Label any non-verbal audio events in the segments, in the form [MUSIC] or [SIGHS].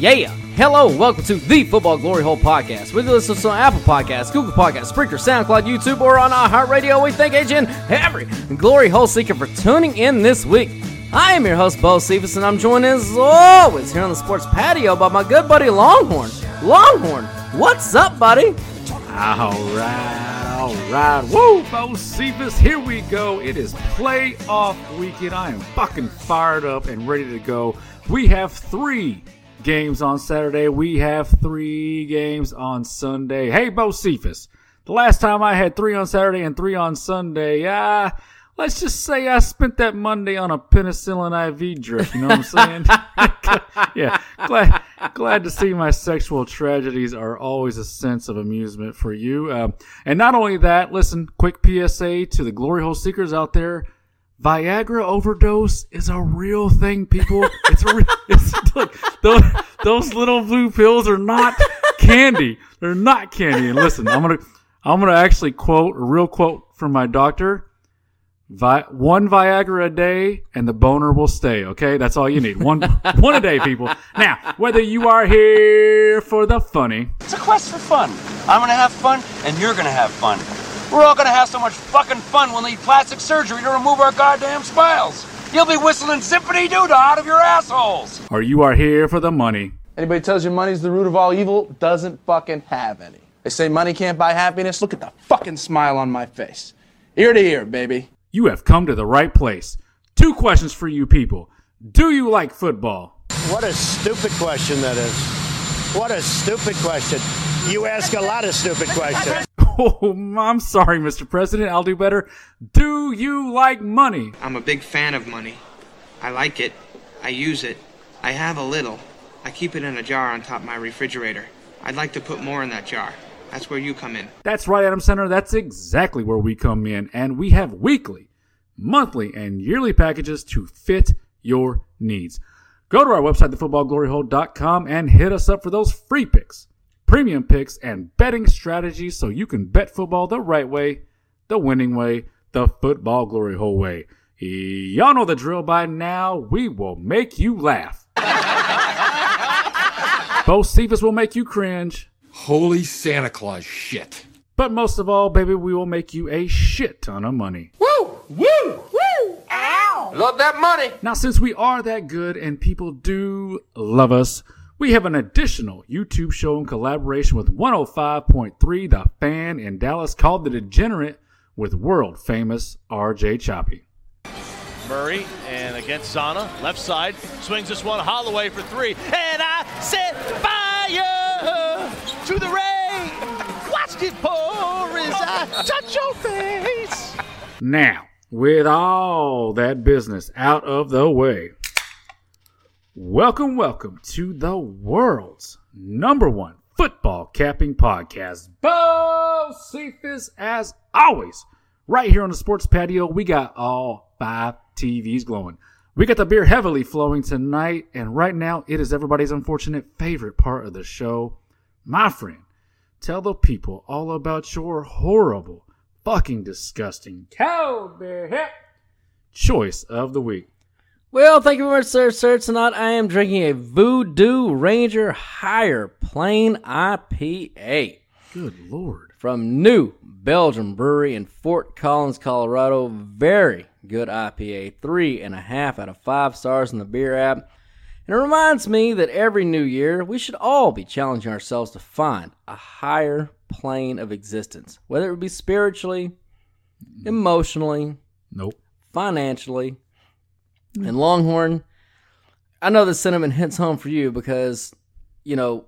Yeah. Hello, welcome to the Football Glory Hole Podcast. We listen to on Apple Podcasts, Google Podcasts, Spreaker, SoundCloud, YouTube, or on iHeartRadio. We thank each and every Glory Hole Seeker for tuning in this week. I am your host, Bo Cephas, and I'm joined as always here on the sports patio by my good buddy Longhorn. Longhorn, what's up, buddy? All right, all right. Woo, Bo Cephas, here we go. It is playoff weekend. I am fucking fired up and ready to go. We have three games on Saturday. We have three games on Sunday. Hey, Bo Cephas, the last time I had three on Saturday and three on Sunday, uh, let's just say I spent that Monday on a penicillin IV drip. You know what I'm saying? [LAUGHS] yeah, glad glad to see my sexual tragedies are always a sense of amusement for you. Uh, and not only that, listen, quick PSA to the glory hole seekers out there. Viagra overdose is a real thing, people. It's a re- [LAUGHS] it's like those, those little blue pills are not candy. They're not candy. And listen, I'm gonna I'm gonna actually quote a real quote from my doctor. Vi- one Viagra a day and the boner will stay. Okay, that's all you need. One [LAUGHS] one a day, people. Now, whether you are here for the funny, It's a quest for fun. I'm gonna have fun, and you're gonna have fun. We're all gonna have so much fucking fun we'll need plastic surgery to remove our goddamn smiles. You'll be whistling Symphony Doodah out of your assholes. or you are here for the money, Anybody tells you money's the root of all evil doesn't fucking have any. They say money can't buy happiness. Look at the fucking smile on my face. Ear to ear, baby. you have come to the right place. Two questions for you people. Do you like football? What a stupid question that is. What a stupid question. You ask a lot of stupid questions. [LAUGHS] Oh, I'm sorry, Mr. President. I'll do better. Do you like money? I'm a big fan of money. I like it. I use it. I have a little. I keep it in a jar on top of my refrigerator. I'd like to put more in that jar. That's where you come in. That's right, Adam Center. That's exactly where we come in. And we have weekly, monthly, and yearly packages to fit your needs. Go to our website, thefootballgloryhole.com, and hit us up for those free picks, premium picks, and betting strategies so you can bet football the right way, the winning way, the football glory hole way. Y'all know the drill by now. We will make you laugh. [LAUGHS] Bo Cephas will make you cringe. Holy Santa Claus shit. But most of all, baby, we will make you a shit ton of money. Woo! Woo! Woo! Ow! Love that money. Now, since we are that good and people do love us, we have an additional YouTube show in collaboration with 105.3 The Fan in Dallas called The Degenerate with world famous RJ Choppy. Murray and against Zana, left side, swings this one Holloway for three, and I set fire to the rain. Watched it pour as I touch your face. Now, with all that business out of the way, welcome, welcome to the world's number one football capping podcast. Bo Cephas, as always, right here on the sports patio. We got all five TVs glowing. We got the beer heavily flowing tonight, and right now it is everybody's unfortunate favorite part of the show. My friend, tell the people all about your horrible, fucking disgusting cow beer choice of the week. Well, thank you very much, sir. Sir, tonight I am drinking a Voodoo Ranger Higher Plain IPA Good lord. from New Belgium Brewery in Fort Collins, Colorado. Very good IPA. Three and a half out of five stars in the beer app. And it reminds me that every new year we should all be challenging ourselves to find a higher plane of existence, whether it would be spiritually, mm. emotionally, Nope. financially. Mm. And Longhorn, I know the sentiment hits home for you because, you know,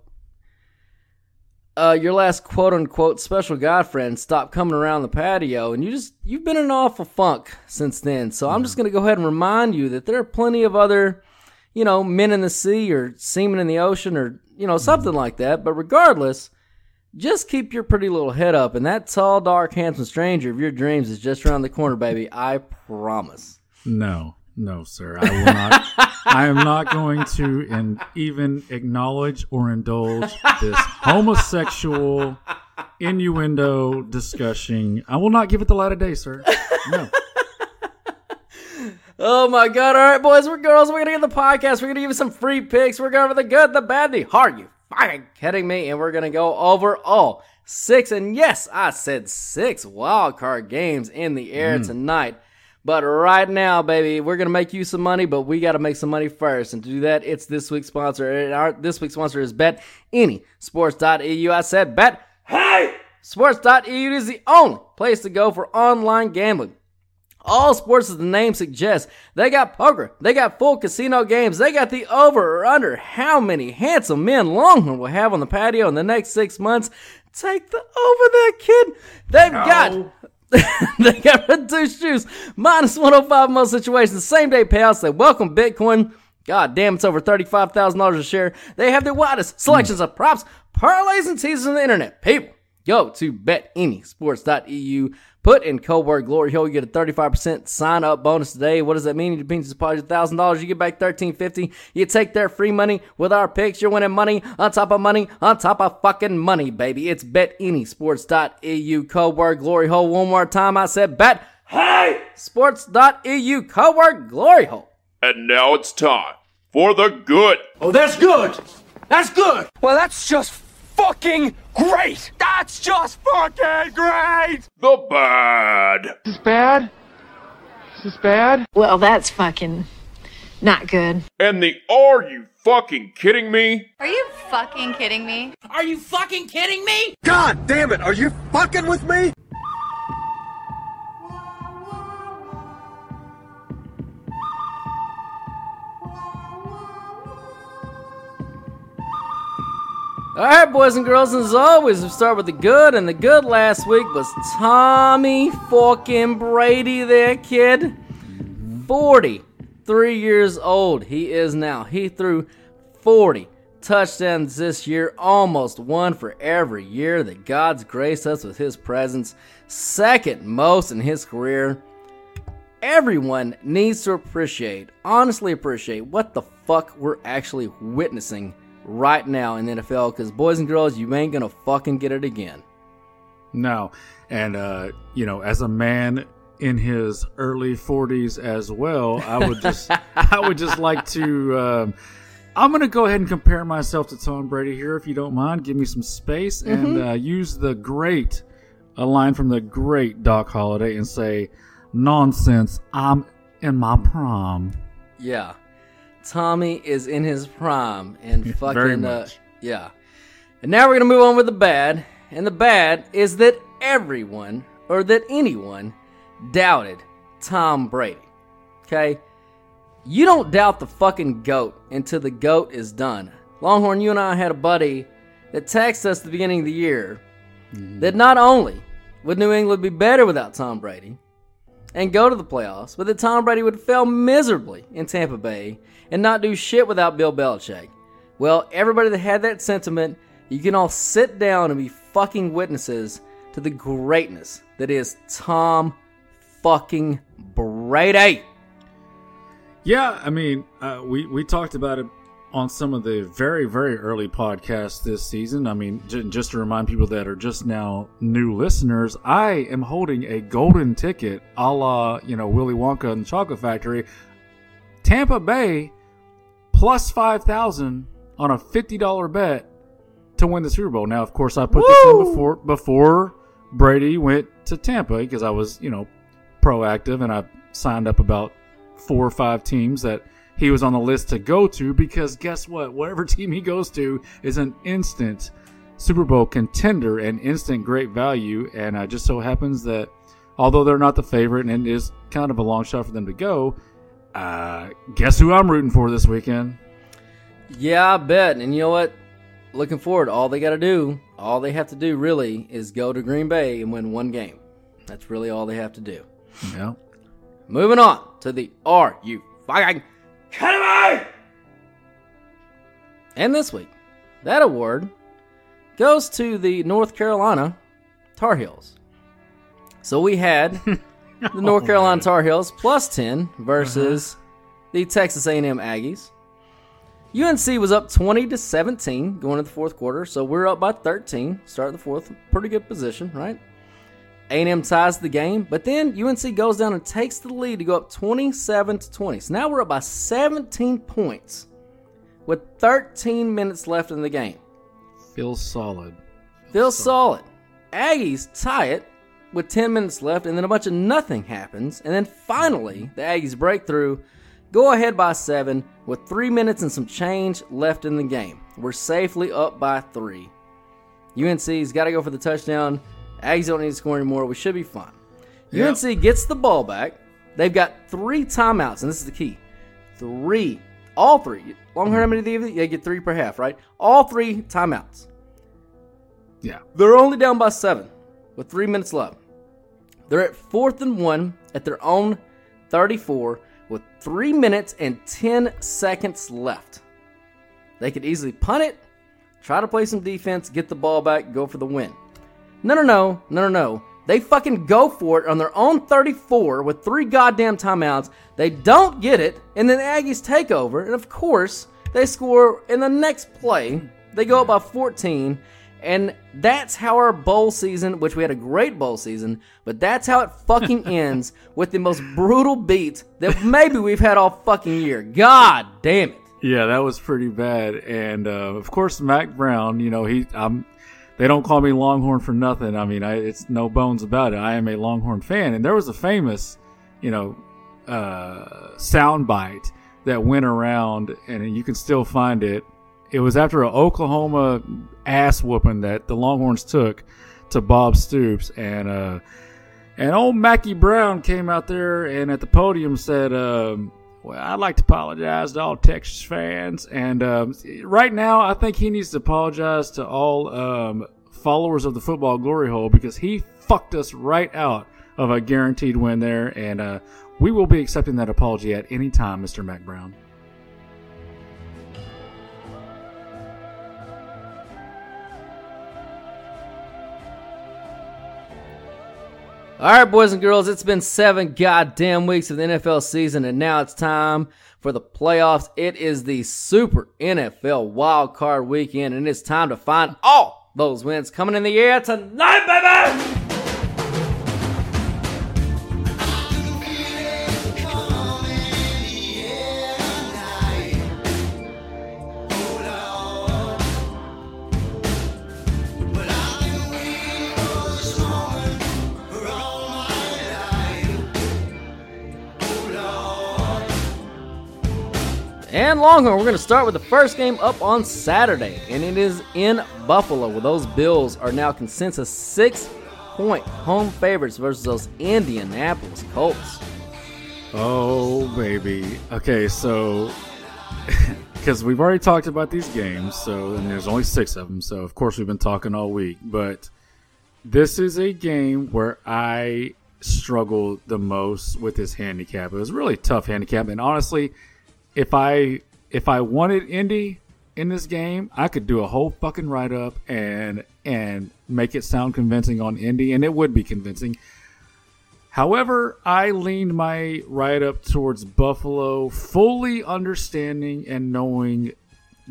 uh, your last quote unquote special god friend stopped coming around the patio, and you just you've been in an awful funk since then. So I'm mm. just gonna go ahead and remind you that there are plenty of other, you know, men in the sea or semen in the ocean or, you know, mm. something like that. But regardless, just keep your pretty little head up. And that tall, dark, handsome stranger of your dreams is just around the corner, baby. I promise. No, no, sir. I will not. I am not going to and even acknowledge or indulge this homosexual innuendo discussion. I will not give it the light of day, sir. No. [LAUGHS] Oh my god! All right, boys, we're girls. We're gonna get the podcast. We're gonna give you some free picks. We're going over the good, the bad, the hard. You fucking kidding me? And we're gonna go over all six, and yes, I said six wild card games in the air mm. tonight. But right now, baby, we're gonna make you some money, but we gotta make some money first. And to do that, it's this week's sponsor. And our this week's sponsor is Bet Any Sports.eu. I said bet. Hey! Sports.eu is the only place to go for online gambling. All sports, as the name suggests, they got poker, they got full casino games, they got the over or under how many handsome men Longhorn will have on the patio in the next six months. Take the over there, kid. They've got [LAUGHS] they got reduced juice, minus 105 in most situations, same day payouts. They welcome Bitcoin. God damn, it's over $35,000 a share. They have the widest selections of props, parlays, and teasers on the internet. People, go to betanysports.eu. Put in code word Glory Hole. You get a 35% sign up bonus today. What does that mean? You deposit $1,000. You get back 1,350. You take their free money with our picks. You're winning money on top of money on top of fucking money, baby. It's betanysports.eu. Code word Glory Hole. One more time. I said bet. Hey! Sports.eu. Code word Glory Hole. And now it's time for the good. Oh, that's good. That's good. Well, that's just fucking great. That's just fucking great. The bad. Is this bad? Is this bad? Well, that's fucking not good. And the are you fucking kidding me? Are you fucking kidding me? Are you fucking kidding me? God damn it, are you fucking with me? All right, boys and girls, and as always, we start with the good, and the good last week was Tommy fucking Brady, there, kid. 43 years old he is now. He threw 40 touchdowns this year, almost one for every year that God's graced us with his presence. Second most in his career. Everyone needs to appreciate, honestly appreciate, what the fuck we're actually witnessing right now in the NFL because, boys and girls, you ain't gonna fucking get it again. No. And, uh, you know, as a man in his early 40s as well, I would just, [LAUGHS] I would just like to, um, I'm going to go ahead and compare myself to Tom Brady here, if you don't mind. Give me some space and uh, use the great, a line from the great Doc Holliday and say, nonsense, I'm in my prime. Yeah. Tommy is in his prime and [LAUGHS] fucking uh, yeah. And now we're gonna move on with the bad, and the bad is that everyone or that anyone doubted Tom Brady. Okay, you don't doubt the fucking goat until the goat is done. Longhorn, you and I had a buddy that texted us at the beginning of the year that not only would New England be better without Tom Brady, and go to the playoffs, but that Tom Brady would fail miserably in Tampa Bay and not do shit without Bill Belichick. Well, everybody that had that sentiment, you can all sit down and be fucking witnesses to the greatness that is Tom fucking Brady. Yeah, I mean, uh, we we talked about it on some of the very very early podcasts this season. I mean, j- just to remind people that are just now new listeners, I am holding a golden ticket, a la you know Willy Wonka and the Chocolate Factory, Tampa Bay plus five thousand on a fifty dollar bet to win the Super Bowl. Now, of course, I put this in before before Brady went to Tampa because I was you know proactive and I signed up about four or five teams that he was on the list to go to because guess what? Whatever [LAUGHS] team he goes to is an instant Super Bowl contender and instant great value. And uh, just so happens that although they're not the favorite and it is kind of a long shot for them to go, uh, guess who I'm rooting for this weekend? Yeah, I bet. And you know what? Looking forward, all they got to do, all they have to do really is go to Green Bay and win one game. That's really all they have to do. Yeah. Moving on to the Are You Fucking Kidding Me And this week, that award goes to the North Carolina Tar Heels. So we had [LAUGHS] the North oh, Carolina Tar Heels plus 10 versus uh-huh. the Texas A&M Aggies. UNC was up 20 to 17 going into the fourth quarter, so we're up by 13. Start the fourth, pretty good position, right? A&M ties the game, but then UNC goes down and takes the lead to go up 27 to 20. So now we're up by 17 points with 13 minutes left in the game. Feels solid. Feels solid. Aggies tie it with 10 minutes left, and then a bunch of nothing happens. And then finally, the Aggies break through, go ahead by seven with three minutes and some change left in the game. We're safely up by three. UNC's got to go for the touchdown. Aggies don't need to score anymore. We should be fine. Yep. UNC gets the ball back. They've got three timeouts, and this is the key. Three. All three. Longhorn, how many do get? You get three per half, right? All three timeouts. Yeah. They're only down by seven with three minutes left. They're at fourth and one at their own 34 with three minutes and 10 seconds left. They could easily punt it, try to play some defense, get the ball back, go for the win. No, no, no, no, no, no. They fucking go for it on their own 34 with three goddamn timeouts. They don't get it, and then the Aggies take over, and of course, they score in the next play. They go up by 14, and that's how our bowl season, which we had a great bowl season, but that's how it fucking [LAUGHS] ends with the most brutal beat that maybe we've had all fucking year. God damn it. Yeah, that was pretty bad. And uh, of course, Mack Brown. You know, he. I'm. They don't call me Longhorn for nothing. I mean, I, it's no bones about it. I am a Longhorn fan, and there was a famous, you know, uh, soundbite that went around, and you can still find it. It was after an Oklahoma ass whooping that the Longhorns took to Bob Stoops, and uh, and old Mackie Brown came out there and at the podium said. Um, well, I'd like to apologize to all Texas fans, and um, right now, I think he needs to apologize to all um, followers of the football glory hole because he fucked us right out of a guaranteed win there, and uh, we will be accepting that apology at any time, Mr. Mack Brown. All right, boys and girls, it's been seven goddamn weeks of the NFL season, and now it's time for the playoffs. It is the Super NFL Wild Card Weekend, and it's time to find all those wins coming in the air tonight, baby! Longhorn. We're going to start with the first game up on Saturday, and it is in Buffalo, where those Bills are now consensus six point home favorites versus those Indianapolis Colts. Oh, baby. Okay, so [LAUGHS] because we've already talked about these games, so and there's only six of them, so of course we've been talking all week. But this is a game where I struggled the most with this handicap. It was really tough handicap, and honestly, if I if I wanted Indy in this game, I could do a whole fucking write up and and make it sound convincing on Indy, and it would be convincing. However, I leaned my write up towards Buffalo, fully understanding and knowing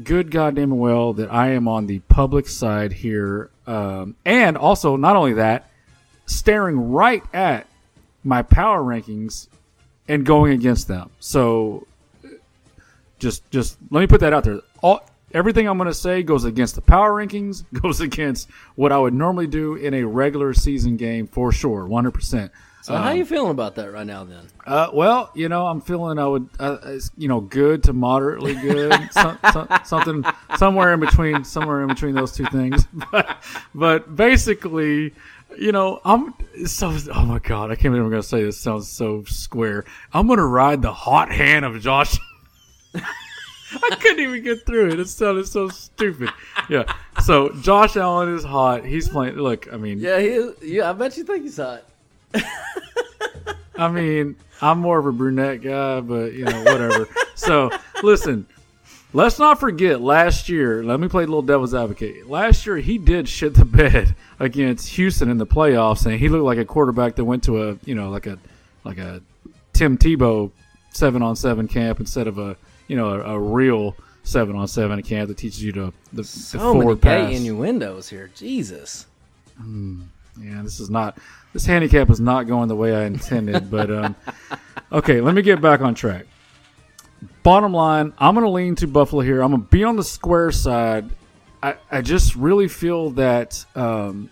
good goddamn well that I am on the public side here. Um, and also, not only that, staring right at my power rankings and going against them. So just just let me put that out there. All everything I'm going to say goes against the power rankings, [LAUGHS] goes against what I would normally do in a regular season game for sure, 100%. So how are you feeling about that right now, then? Uh, well, you know, I'm feeling I would, uh, you know, good to moderately good, [LAUGHS] some, some, something somewhere in between, somewhere in between those two things. [LAUGHS] But, but basically, you know, I'm so. Oh my god, I can't believe I'm going to say this. Sounds so square. I'm going to ride the hot hand of Josh. [LAUGHS] I couldn't even get through it. It sounded so stupid. Yeah. So Josh Allen is hot. He's playing. Look, I mean, Yeah, he is, yeah, I bet you think he's hot. [LAUGHS] I mean, I'm more of a brunette guy, but you know, whatever. so listen, Let's not forget last year. Let me play a little devil's advocate. Last year he did shit the bed [LAUGHS] against Houston in the playoffs, and he looked like a quarterback that went to a you know like a like a Tim Tebow seven on seven camp instead of a you know a, a real seven on seven camp that teaches you to the, So the many forward gay pass. innuendos here. Jesus. Hmm. Yeah, this is not this handicap is not going the way I intended. but um, [LAUGHS] okay, let me get back on track. Bottom line, I'm going to lean to Buffalo here. I'm going to be on the square side. I, I just really feel that um,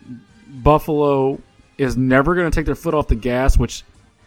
Buffalo is never going to take their foot off the gas, which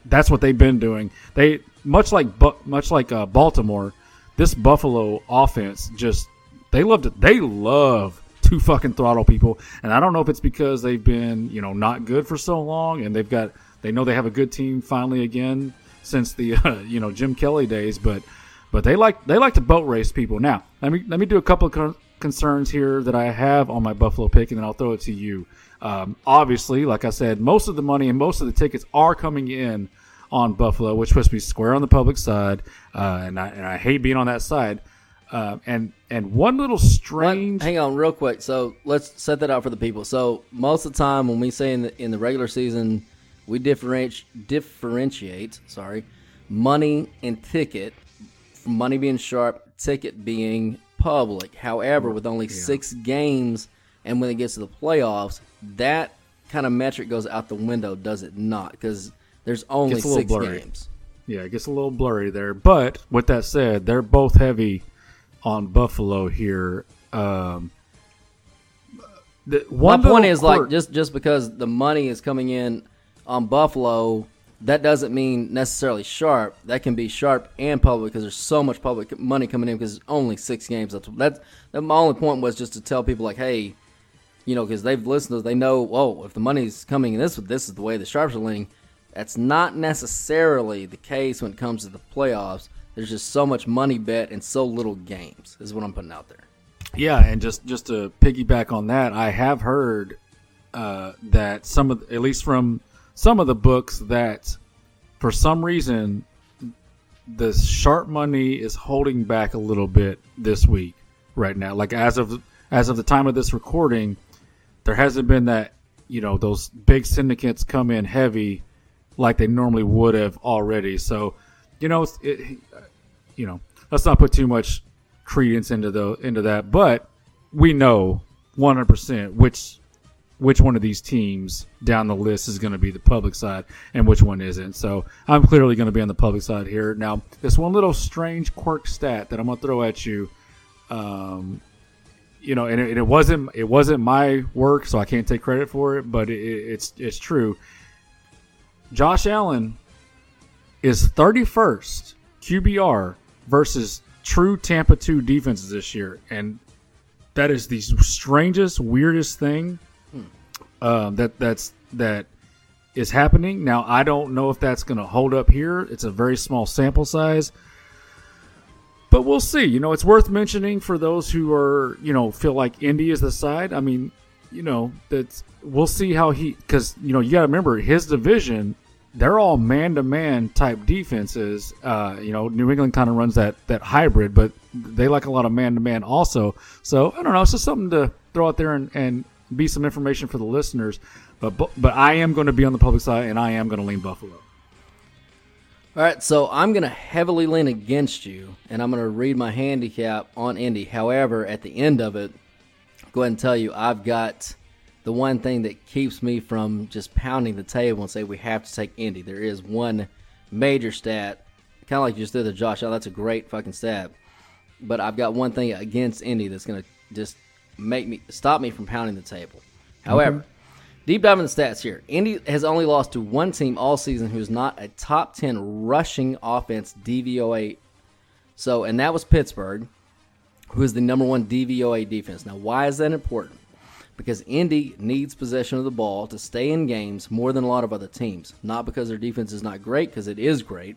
that's what they've been doing. They much like much like uh, Baltimore, this Buffalo offense just they love to they love to fucking throttle people, and I don't know if it's because they've been you know not good for so long, and they've got they know they have a good team finally again since the uh, [LAUGHS] you know Jim Kelly days, but but they like they like to boat race people. Now let me let me do a couple of con- concerns here that I have on my Buffalo pick, and then I'll throw it to you. Um, obviously, like I said, most of the money and most of the tickets are coming in on Buffalo, which supposed to be square on the public side, uh, and I and I hate being on that side. Uh, and and one little strange. Hang on, real quick. So let's set that out for the people. So most of the time, when we say in the in the regular season, we differentiate differentiate. Sorry, money and ticket. Money being sharp, ticket being public. However, with only six games, and when it gets to the playoffs, that kind of metric goes out the window, does it not? Because there's only Gets a little six blurry. games. Yeah, it gets a little blurry there. But with that said, they're both heavy on Buffalo here. Um, the, one My point is like just just because the money is coming in on Buffalo, that doesn't mean necessarily sharp. That can be sharp and public because there's so much public money coming in because it's only six games. That's that's that my only point was just to tell people like, hey, you know, because they've listened to us, they know, oh, if the money's coming in this, this is the way the sharps are leaning. That's not necessarily the case when it comes to the playoffs. There's just so much money bet and so little games. Is what I'm putting out there. Yeah, and just just to piggyback on that, I have heard uh, that some of, at least from some of the books, that for some reason the sharp money is holding back a little bit this week right now. Like as of as of the time of this recording, there hasn't been that you know those big syndicates come in heavy like they normally would have already. So you know, it, you know, let's not put too much credence into the into that, but we know 100% which which one of these teams down the list is going to be the public side and which one isn't. So I'm clearly going to be on the public side here. Now, this one little strange quirk stat that I'm going to throw at you, um, you know, and it, and it wasn't it wasn't my work, so I can't take credit for it, but it, it's it's true. Josh Allen is 31st QBR versus true Tampa 2 defenses this year. And that is the strangest, weirdest thing um, that that's that is happening. Now, I don't know if that's going to hold up here. It's a very small sample size. But we'll see. You know, it's worth mentioning for those who are, you know, feel like Indy is the side. I mean, you know, that's we'll see how he because you know you got to remember his division. They're all man-to-man type defenses. Uh, you know, New England kind of runs that that hybrid, but they like a lot of man-to-man also. So I don't know. It's just something to throw out there and, and be some information for the listeners. But but, but I am going to be on the public side, and I am going to lean Buffalo. All right, so I'm going to heavily lean against you, and I'm going to read my handicap on Indy. However, at the end of it, go ahead and tell you I've got the one thing that keeps me from just pounding the table and say we have to take Indy. There is one major stat, kind of like you just did the Josh. Oh, that's a great fucking stat. But I've got one thing against Indy that's going to just make me stop me from pounding the table. However, Deep dive in the stats here. Indy has only lost to one team all season who's not a top 10 rushing offense DVOA. So, and that was Pittsburgh, who is the number one DVOA defense. Now, why is that important? Because Indy needs possession of the ball to stay in games more than a lot of other teams. Not because their defense is not great, because it is great,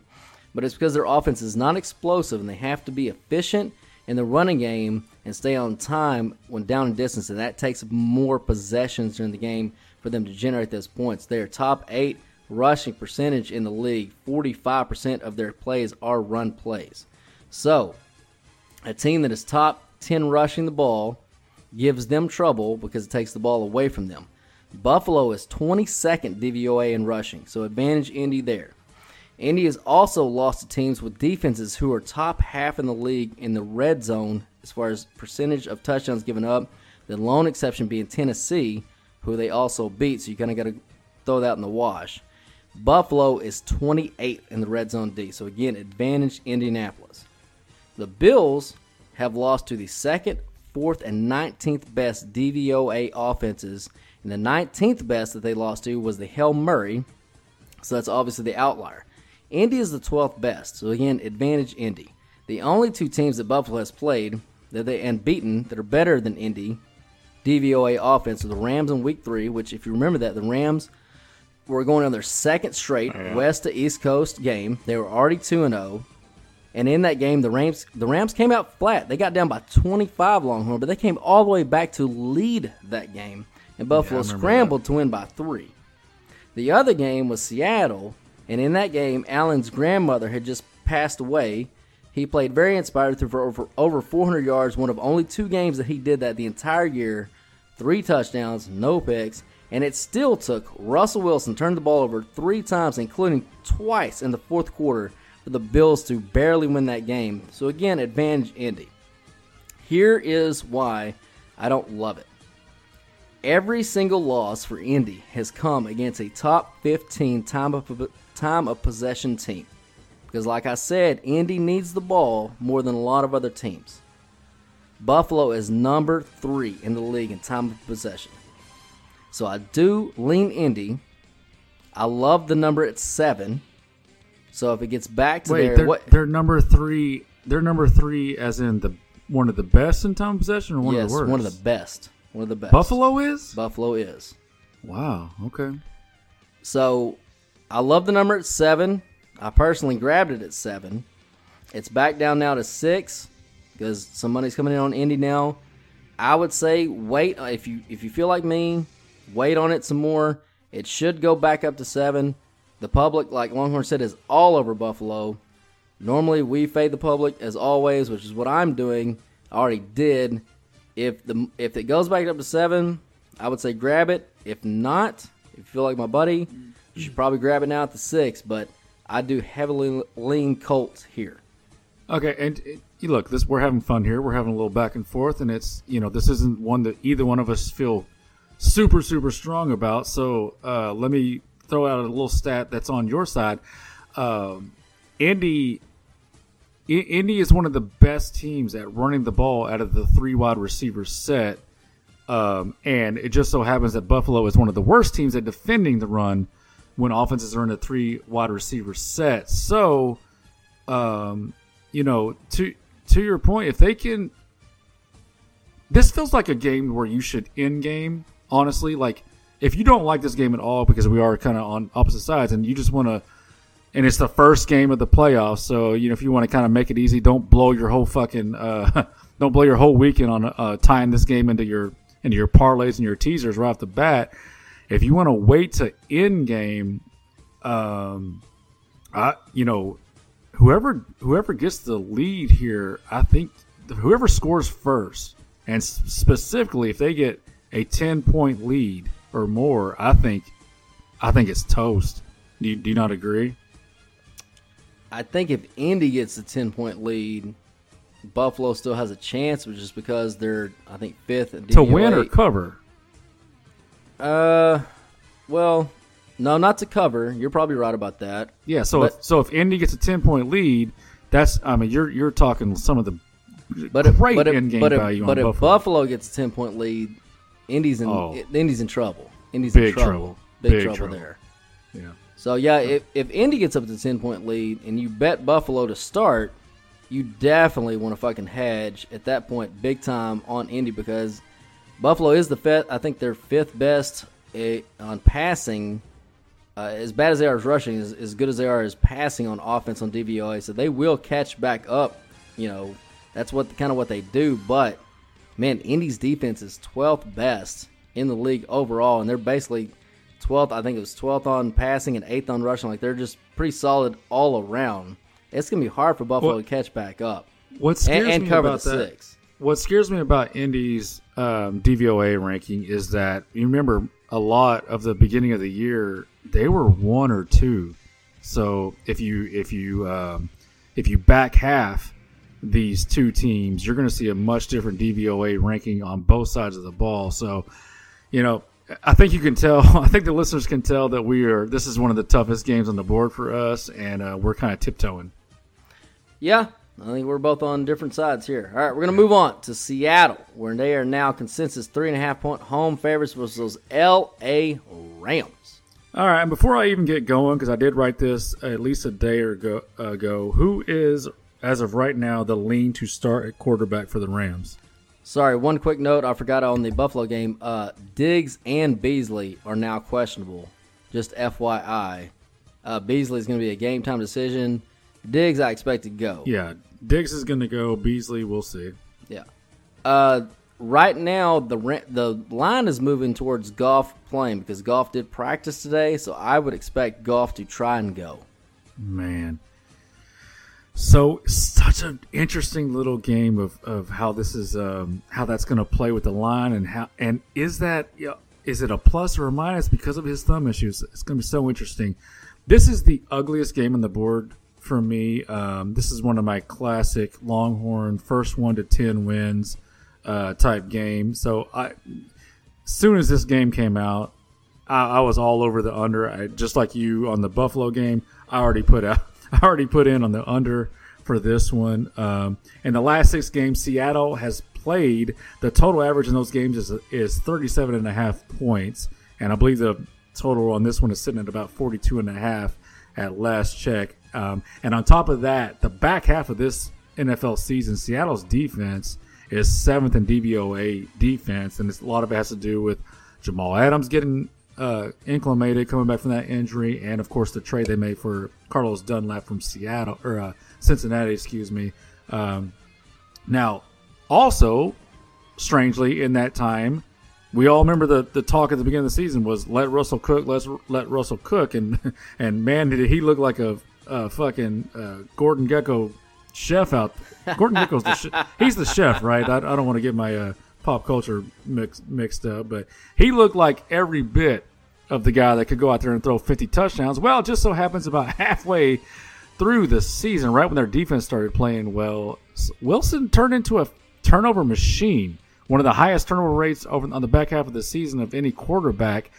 but it's because their offense is not explosive and they have to be efficient in the running game and stay on time when down in distance, and that takes more possessions during the game for them to generate those points. Their top eight rushing percentage in the league, 45% of their plays are run plays. So, A team that is top 10 rushing the ball gives them trouble because it takes the ball away from them. Buffalo is 22nd DVOA in rushing, so advantage Indy there. Indy has also lost to teams with defenses who are top half in the league in the red zone as far as percentage of touchdowns given up. The lone exception being Tennessee, who they also beat. So you kind of got to throw that in the wash. Buffalo is 28th in the red zone D. So again, advantage Indianapolis. The Bills have lost to the second, fourth, and 19th best DVOA offenses. And the 19th best that they lost to was the Hail Murray. So that's obviously the outlier. Indy is the 12th best. So again, advantage Indy. The only two teams that Buffalo has played that they and beaten that are better than Indy DVOA offense are the Rams in week three, which if you remember that, the Rams were going on their second straight oh, Yeah. West to East Coast game. They were already 2 and 0. And in that game, the Rams the Rams came out flat. They got down by 25 Longhorn, but they came all the way back to lead that game. And Buffalo remember scrambled to win by three. The other game was Seattle, and in that game, Allen's grandmother had just passed away. He played very inspired through for over, over 400 yards, one of only two games that he did that the entire year. Three touchdowns, no picks, and it still took Russell Wilson turn the ball over three times, including twice in the fourth quarter, for the Bills to barely win that game. So again, advantage Indy. Here is why I don't love it. Every single loss for Indy has come against a top 15 time of, time of possession team. Because, like I said, Indy needs the ball more than a lot of other teams. Buffalo is number three in the league in time of possession. So I do lean Indy. I love the number at seven. So if it gets back to Wait, there, they're, what? they're number three. They're number three, as in the one of the best in time possession, or one yes, of the worst. one of the best. One of the best. Buffalo is. Buffalo is. Wow. Okay. So I love the number at seven. I personally grabbed it at seven. It's back down now to six because some money's coming in on Indy now. I would say wait uh, if you if you feel like me, wait on it some more. It should go back up to seven. The public, like Longhorn said, is all over Buffalo. Normally we fade the public as always, which is what I'm doing. I already did. If the if it goes back up to seven, I would say grab it. If not, if you feel like my buddy, you should probably grab it now at the six. But I do heavily lean Colts here. Okay, and you look, this we're having fun here. We're having a little back and forth, and it's you know this isn't one that either one of us feel super super strong about. So uh, let me throw out a little stat that's on your side. Um, Indy, Indy is one of the best teams at running the ball out of the three wide receiver set, um, and it just so happens that Buffalo is one of the worst teams at defending the run when offenses are in a three wide receiver set. So um, you know, to to your point, if they can, this feels like a game where you should end game. Honestly, like if you don't like this game at all because we are kind of on opposite sides, and you just want to, and it's the first game of the playoffs, so you know if you want to kind of make it easy, don't blow your whole fucking, uh, [LAUGHS] don't blow your whole weekend on uh, tying this game into your into your parlays and your teasers right off the bat. If you want to wait to end game, um, I you know whoever whoever gets the lead here, I think whoever scores first, and specifically if they get a ten point lead or more, I think I think it's toast. Do you, do you not agree? I think if Indy gets a ten point lead, Buffalo still has a chance, but just because they're I think fifth at To win or cover? Uh, well, no, not to cover. You're probably right about that. Yeah. So But- if, so if Indy gets a ten point lead, that's I mean you're you're talking some of the But if, great but if, end game but if, value but on if Buffalo. Buffalo gets a ten point lead, Indy's in Oh. Indy's in trouble. Indy's Big in trouble. trouble. Big, Big trouble, trouble. there. Yeah. So yeah, if if Indy gets up to ten point lead and you bet Buffalo to start, you definitely want to fucking hedge at that point, big time on Indy because Buffalo is the fifth. I think they're fifth best eh, on passing. Uh, as bad as they are as rushing, as, as good as they are as passing on offense on DVOA, so they will catch back up. You know, that's what kind of what they do. But man, Indy's defense is 12th best in the league overall, and they're basically 12th. I think it was 12th on passing and 8th on rushing. Like they're just pretty solid all around. It's gonna be hard for Buffalo Well- to catch back up. What scares and, and me cover about that? six. What scares me about Indy's um, DVOA ranking is that you remember a lot of the beginning of the year they were one or two. So if you if you um, if you back half these two teams, you're going to see a much different DVOA ranking on both sides of the ball. So you know. I think you can tell. [LAUGHS] I think the listeners can tell that we are. This is one of the toughest games on the board for us, and uh, we're kind of tiptoeing. Yeah, I think we're both on different sides here. All right, we're going to move on to Seattle, where they are now consensus three and a half point home favorites versus those L.A. Rams. All right, and before I even get going, because I did write this at least a day or ago, ago, who is, as of right now, the lean to start at quarterback for the Rams? Sorry, one quick note I forgot on the Buffalo game. Uh, Diggs and Beasley are now questionable. Just FYI. Uh, Beasley is going to be a game time decision. Diggs, I expect to go. Yeah, Diggs is going to go. Beasley, we'll see. Yeah. Uh, right now, the the line is moving towards Goff playing because Goff did practice today, so I would expect Goff to try and go. Man. So such an interesting little game of, of how this is um, how that's going to play with the line and how and is that is it a plus or a minus because of his thumb issues? It's going to be so interesting. This is the ugliest game on the board for me. Um, this is one of my classic Longhorn first one to ten wins uh, type game. So I, as soon as this game came out, I, I was all over the under. I, just like you on the Buffalo game, I already put out. [LAUGHS] I already put in on the under for this one. Um, in the last six games, Seattle has played. The total average in those games is is 37 and a half points, and I believe the total on this one is sitting at about 42 and a half at last check. Um, and on top of that, the back half of this NFL season, Seattle's defense is seventh in DVOA defense, and a lot of it has to do with Jamal Adams getting uh, inclimated coming back from that injury, and of course the trade they made for Carlos Dunlap from Seattle or uh, Cincinnati, excuse me. Um, now, also, strangely, in that time, we all remember the, the talk at the beginning of the season was let Russell cook, let's let Russell cook, and [LAUGHS] and man, did he look like a, a fucking uh, Gordon Gekko chef out. Gordon Gekko's the sh- he's the chef, right? I, I don't want to get my uh, pop culture mixed mixed up, but he looked like every bit of the guy that could go out there and throw 50 touchdowns. Well, it just so happens about [LAUGHS] halfway through the season, right when their defense started playing well, Wilson turned into a turnover machine. One of the highest turnover rates over on the back half of the season of any quarterback.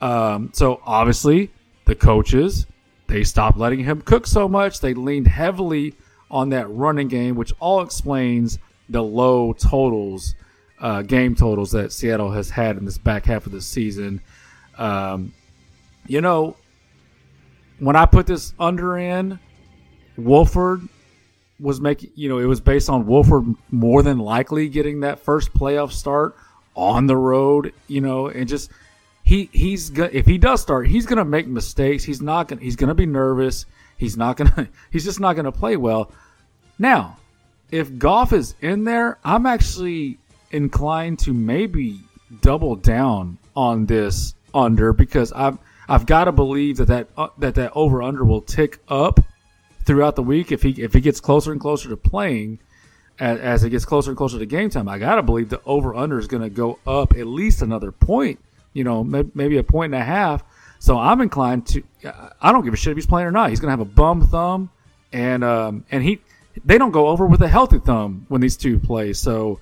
Um, so obviously, the coaches they stopped letting him cook so much. They leaned heavily on that running game, which all explains the low totals, uh, game totals that Seattle has had in this back half of the season. Um, you know, when I put this under in, Wolford was making, you know, it was based on Wolford more than likely getting that first playoff start on the road, you know, and just he he's if he does start, he's gonna make mistakes. He's not gonna he's gonna be nervous. He's not gonna [LAUGHS] he's just not gonna play well. Now, if Goff is in there, I'm actually inclined to maybe double down on this under because I've I've got to believe that that uh, that that over under will tick up throughout the week if he if he gets closer and closer to playing as, as it gets closer and closer to game time. I got to believe the over under is going to go up at least another point. You know, maybe a point and a half. So I'm inclined to. I don't give a shit if he's playing or not. He's going to have a bum thumb, and um, and he they don't go over with a healthy thumb when these two play. So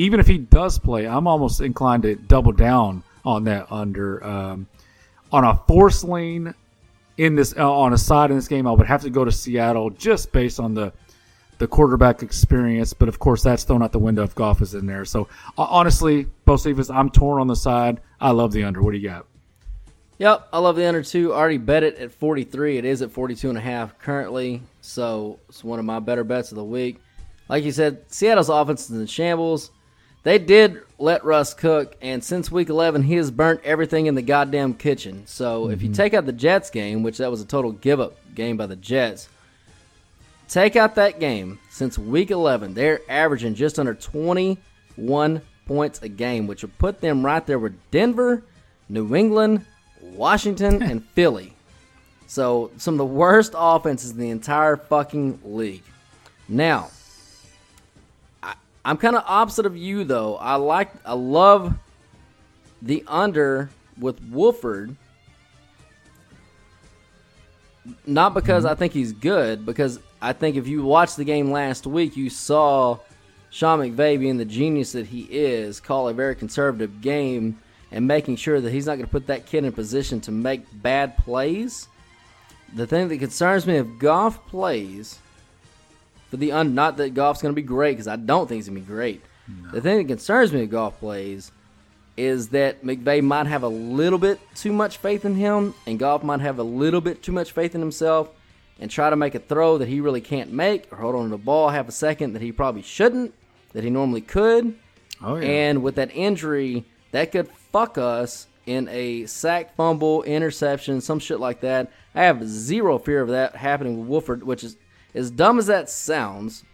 even if he does play, I'm almost inclined to double down on that under. Um, on a force lane in this uh, on a side in this game, I would have to go to Seattle just based on the the quarterback experience. But of course, that's thrown out the window if Goff is in there. So uh, honestly, both Stevens, I'm torn on the side. I love the under. What do you got? Yep, I love the under two. Already bet it at 43. It is at 42 and a half currently. So it's one of my better bets of the week. Like you said, Seattle's offense is in shambles. They did let Russ cook, and since week 11, he has burnt everything in the goddamn kitchen. So mm-hmm. if you mm-hmm. take out the Jets game, which that was a total give up game by the Jets, take out that game, since week 11, they're averaging just under 21 points a game, which would put them right there with Denver, New England, Washington, [LAUGHS] and Philly. So some of the worst offenses in the entire fucking league. Now, I'm kind of opposite of you though. I like, I love the under with Wolford. Not because mm-hmm. I think he's good, because I think if you watched the game last week, you saw Sean McVay being the genius that he is, call a very conservative game and making sure that he's not going to put that kid in position to make bad plays. The thing that concerns me if Goff plays for the un, not that Goff's going to be great because I don't think it's going to be great. The thing that concerns me if Goff plays is that McVay might have a little bit too much faith in him, and Goff might have a little bit too much faith in himself, and try to make a throw that he really can't make, or hold on to the ball half a second that he probably shouldn't, that he normally could. Oh, yeah. And with that injury, that could fuck us in a sack, fumble, interception, some shit like that. I have zero fear of that happening with Wolford, which is as dumb as that sounds.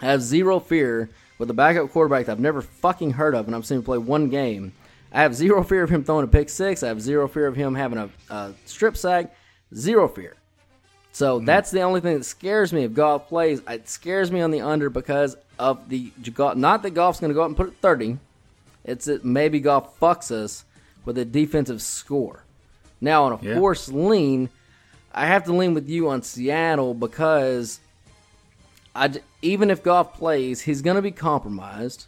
I have zero fear with a backup quarterback that I've never fucking heard of, and I've seen him play one game. I have zero fear of him throwing a pick six. I have zero fear of him having a, a strip sack. Zero fear. So hmm. that's the only thing that scares me if Goff plays. It scares me on the under because of the not that Goff's going to go up and put it thirty. It's that maybe Goff fucks us with a defensive score. Now on a Yeah. forced lean, I have to lean with you on Seattle because I even if Goff plays, he's going to be compromised.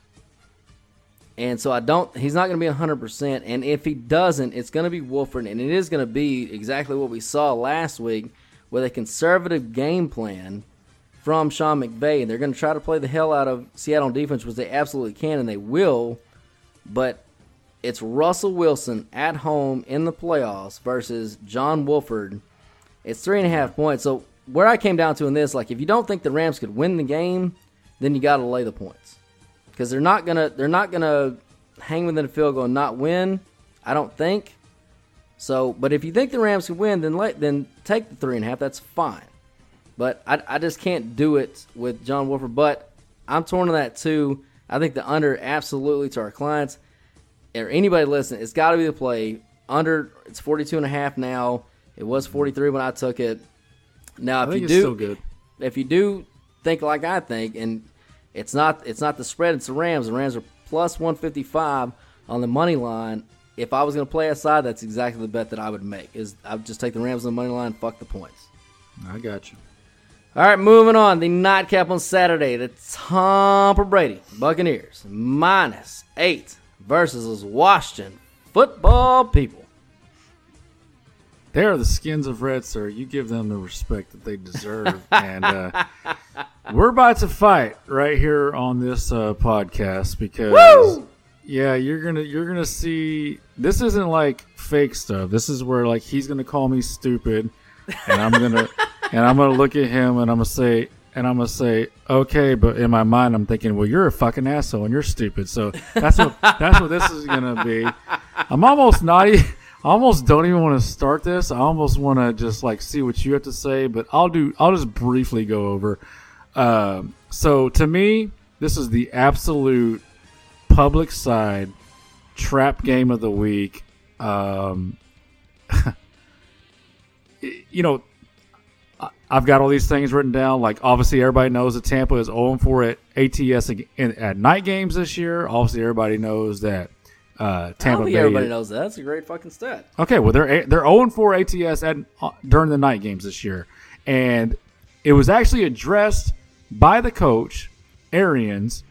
And so I don't he's not going to be 100% and if he doesn't, it's going to be Wolford and it is going to be exactly what we saw last week with a conservative game plan from Sean McVay. And they're going to try to play the hell out of Seattle defense, which they absolutely can and they will. But it's Russell Wilson at home in the playoffs versus John Wolford. It's three and a half points. So where I came down to in this, like if you don't think the Rams could win the game, then you got to lay the points because they're not gonna they're not gonna hang within a field goal and not win. I don't think. So, but if you think the Rams can win, then let then take the three and a half. That's fine. But I, I just can't do it with John Wolford. But I'm torn on that too. I think the under absolutely to our clients or anybody listening, it's got to be the play. Under it's 42 and a half now. It was 43 when I took it. Now, if you do, if you do think like I think, and it's not it's not the spread, it's the Rams. The Rams are plus 155 on the money line. If I was going to play a side, that's exactly the bet that I would make. Is I would just take the Rams on the money line, fuck the points. I got you. All right, moving on. The nightcap on Saturday. The Tampa Brady Buccaneers minus eight versus Washington football people. They are the skins of red, sir. You give them the respect that they deserve. [LAUGHS] and uh, we're about to fight right here on this uh, podcast because Woo! yeah, you're gonna you're gonna see this isn't like fake stuff. This is where like he's gonna call me stupid, and I'm gonna [LAUGHS] and I'm gonna look at him and I'm gonna say and I'm gonna say okay, but in my mind I'm thinking, well, you're a fucking asshole and you're stupid. So that's what that's what this is gonna be. I'm almost not. e- [LAUGHS] I almost don't even want to start this. I almost want to just like see what you have to say, but I'll do. I'll just briefly go over. Um, so to me, this is the absolute public side trap game of the week. Um, [LAUGHS] you know, I've got all these things written down. Like obviously, everybody knows that Tampa is 0 4 at ATS at night games this year. Obviously, everybody knows that uh, I don't Tampa think Bay. everybody knows that. That's a great fucking stat. Okay, well they're they're 0 4 ATS at, uh, during the night games this year, and it was actually addressed by the coach Arians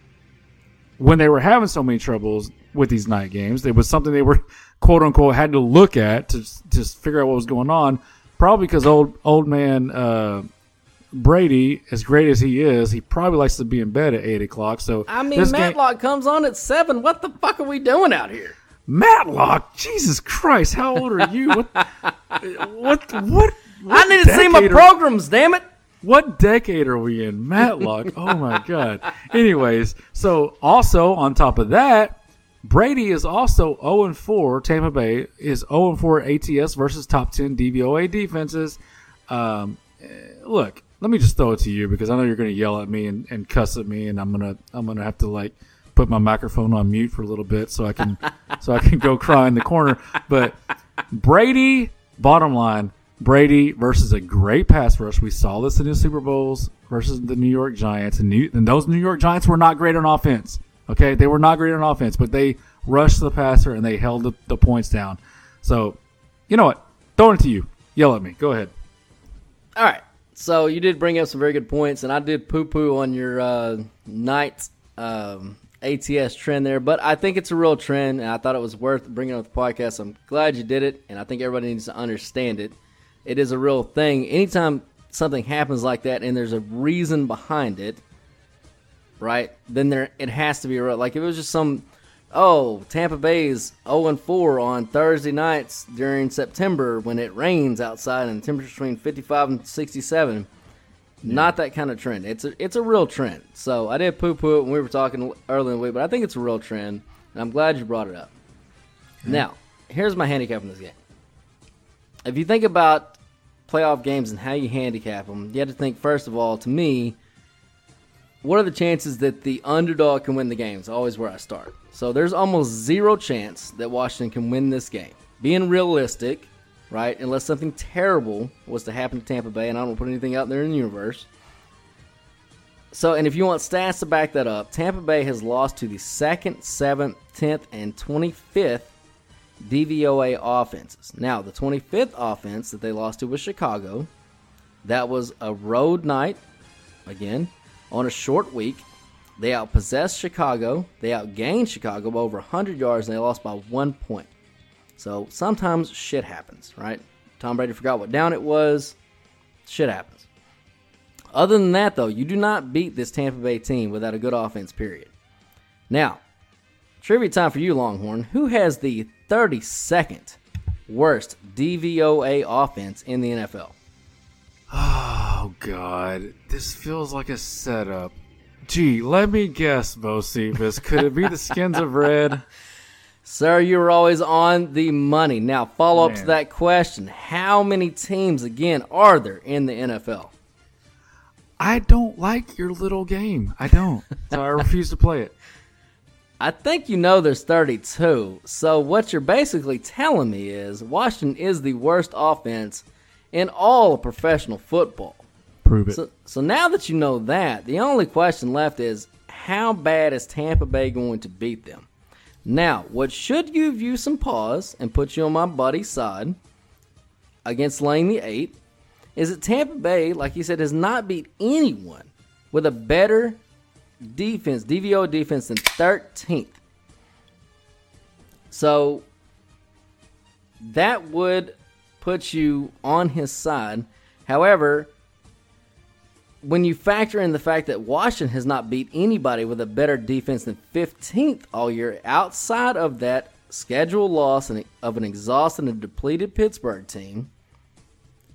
when they were having so many troubles with these night games. It was something they were [LAUGHS] quote unquote had to look at to just figure out what was going on. Probably because old old man uh, Brady, as great as he is, he probably likes to be in bed at eight o'clock. So I mean, this game- Matlock comes on at seven. What the fuck are we doing out here? Matlock, Jesus Christ, how old are you? What? [LAUGHS] what? What? I need to see my are- programs. Damn it! What decade are we in? Matlock. [LAUGHS] Oh my God. Anyways, so also on top of that, Brady is also 0 and 4. Tampa Bay is 0 and 4 ATS versus top 10 DVOA defenses. Um, eh, look, let me just throw it to you because I know you're going to yell at me and, and cuss at me, and I'm gonna I'm gonna have to like put my microphone on mute for a little bit so I can so I can go cry in the corner. But Brady, bottom line, Brady versus a great pass rush. We saw this in the Super Bowls versus the New York Giants, and, New, and those New York Giants were not great on offense. Okay, they were not great on offense, but they rushed the passer and they held the, the points down. So, you know what? Throwing it to you. Yell at me. Go ahead. All right. So you did bring up some very good points, and I did poo poo on your uh, night um, ATS trend there, but I think it's a real trend, and I thought it was worth bringing up the podcast. I'm glad you did it, and I think everybody needs to understand it. It is a real thing. Anytime something happens like that, and there's a reason behind it, right? Then there it has to be real. Like if it was just some, oh, Tampa Bay's 0 and 4 on Thursday nights during September when it rains outside and temperatures between 55 and 67 not that kind of trend. It's a it's a real trend. So I did poo poo it when we were talking earlier in the week, but I think it's a real trend, and I'm glad you brought it up. Now, here's my handicap in this game. If you think about playoff games and how you handicap them, you have to think first of all, to me, what are the chances that the underdog can win the game? It's always where I start. So there's almost zero chance that Washington can win this game. Being realistic, right? Unless something terrible was to happen to Tampa Bay, and I don't put anything out there in the universe. So, and if you want stats to back that up, Tampa Bay has lost to the second, seventh, tenth, and twenty-fifth DVOA offenses. Now, the twenty-fifth offense that they lost to was Chicago. That was a road night, again, on a short week. They outpossessed Chicago. They outgained Chicago by over 100 yards, and they lost by one point. So sometimes shit happens, right? Tom Brady forgot what down it was. Shit happens. Other than that, though, you do not beat this Tampa Bay team without a good offense, period. Now, trivia time for you, Longhorn. Who has the 32nd worst DVOA offense in the NFL? [SIGHS] Oh, God. This feels like a setup. Gee, let me guess, Bocephus. Could it be the Skins of Red? [LAUGHS] Sir, you were always on the money. Now, follow up to that question. How many teams, again, are there in the NFL? I don't like your little game. I don't. [LAUGHS] So I refuse to play it. I think you know there's 32. So what you're basically telling me is Washington is the worst offense in all of professional football. Prove it. So, so now that you know that, the only question left is how bad is Tampa Bay going to beat them? Now, what should give you some pause and put you on my buddy's side against laying the eight is that Tampa Bay, like you said, has not beat anyone with a better defense, DVO defense, than 13th. So that would put you on his side. However, when you factor in the fact that Washington has not beat anybody with a better defense than 15th all year, outside of that schedule loss of an exhausted and depleted Pittsburgh team,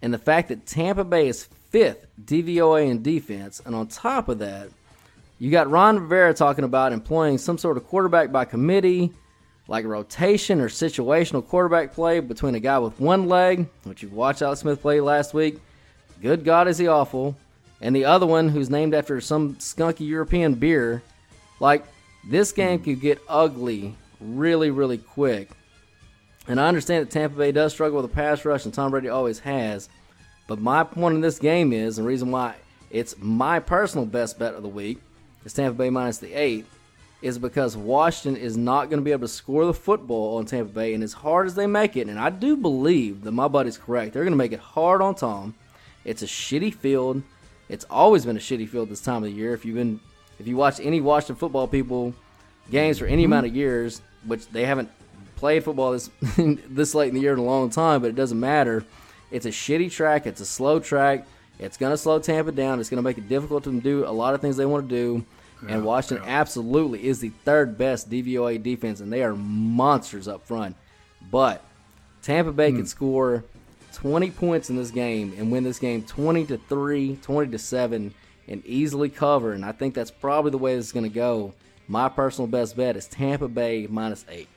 and the fact that Tampa Bay is fifth DVOA in defense, and on top of that, you got Ron Rivera talking about employing some sort of quarterback by committee, like rotation or situational quarterback play between a guy with one leg, which you watched Alex Smith play last week. Good God, is he awful? And the other one, who's named after some skunky European beer. Like, this game could get ugly really, really quick. And I understand that Tampa Bay does struggle with a pass rush, and Tom Brady always has. But my point in this game is, the reason why it's my personal best bet of the week, is Tampa Bay minus the eight, is because Washington is not going to be able to score the football on Tampa Bay. And as hard as they make it, and I do believe that my buddy's correct, they're going to make it hard on Tom. It's a shitty field. It's always been a shitty field this time of the year. If you've been, if you watch any Washington football people games for any mm-hmm. amount of years, which they haven't played football this [LAUGHS] this late in the year in a long time, but it doesn't matter. It's a shitty track. It's a slow track. It's going to slow Tampa down. It's going to make it difficult to do a lot of things they want to do. and Washington absolutely is the third best DVOA defense, and they are monsters up front. But Tampa Bay can mm. score 20 points in this game and win this game 20 to 3, 20 to 7, and easily cover. And I think that's probably the way this is going to go. My personal best bet is Tampa Bay minus 8.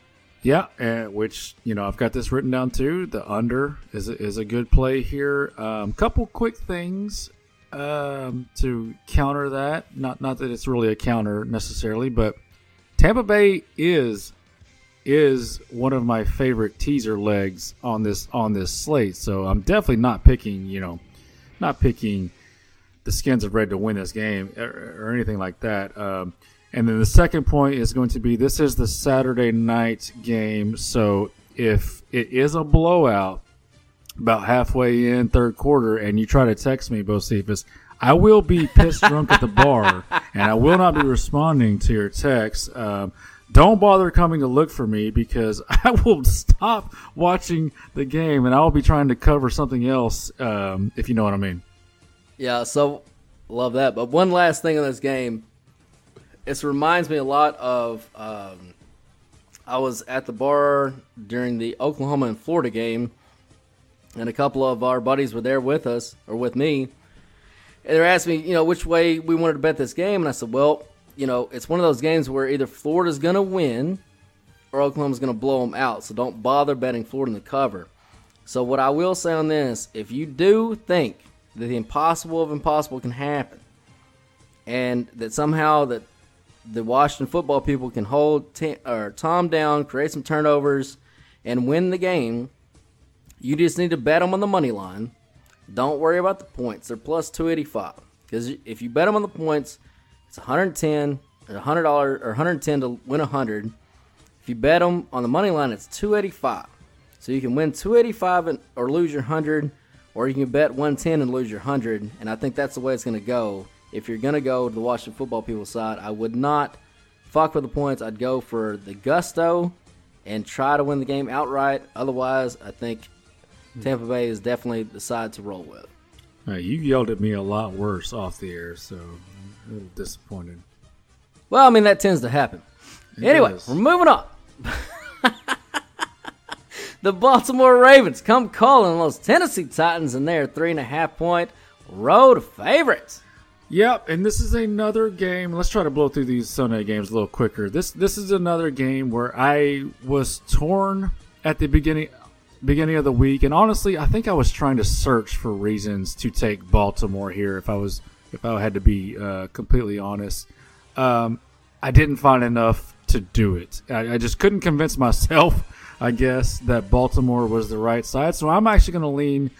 Yeah, which you know I've got this written down too. The under is a, is a good play here. Um, couple quick things um, to counter that. Not not that it's really a counter necessarily, but Tampa Bay is is one of my favorite teaser legs on this on this slate. So I'm definitely not picking, you know, not picking the Skins of Red to win this game or, or anything like that. Um, and then the second point is going to be this is the Saturday night game. So if it is a blowout about halfway in third quarter and you try to text me, Bocephus, I will be pissed drunk at the bar [LAUGHS] and I will not be responding to your text. Um, don't bother coming to look for me because [LAUGHS] I will stop watching the game and I will be trying to cover something else, um, if you know what I mean. Yeah, so love that. But one last thing in this game, it reminds me a lot of. Um, I was at the bar during the Oklahoma and Florida game, and a couple of our buddies were there with us or with me, and they were asking me, you know, which way we wanted to bet this game, and I said, well, you know, it's one of those games where either Florida's going to win or Oklahoma's going to blow them out. So don't bother betting Florida in the cover. So what I will say on this, if you do think that the impossible of impossible can happen, and that somehow that the Washington football people can hold t- or Tom down, create some turnovers, and win the game, you just need to bet them on the money line. Don't worry about the points; they're plus two eighty five. Because if you bet them on the points, it's 110 or 100 dollars or 110 to win 100. If you bet them on the money line, it's 285. So you can win 285 and, or lose your 100, or you can bet 110 and lose your 100. And I think that's the way it's going to go. If you're going to go to the Washington football people side, I would not fuck with the points. I'd go for the gusto and try to win the game outright. Otherwise, I think Tampa Bay is definitely the side to roll with. Right, you yelled at me a lot worse off the air, so a little disappointed. Well, I mean, that tends to happen. It anyway, does. we're moving on. [LAUGHS] the Baltimore Ravens come calling those Tennessee Titans, and they're three and a half point road favorites. Yep, and this is another game. Let's try to blow through these Sunday games a little quicker. This this is another game where I was torn at the beginning beginning of the week, and honestly, I think I was trying to search for reasons to take Baltimore here. If I was if I had to be uh, completely honest, um, I didn't find enough to do it. I, I just couldn't convince myself, I guess, that Baltimore was the right side. So I'm actually going to lean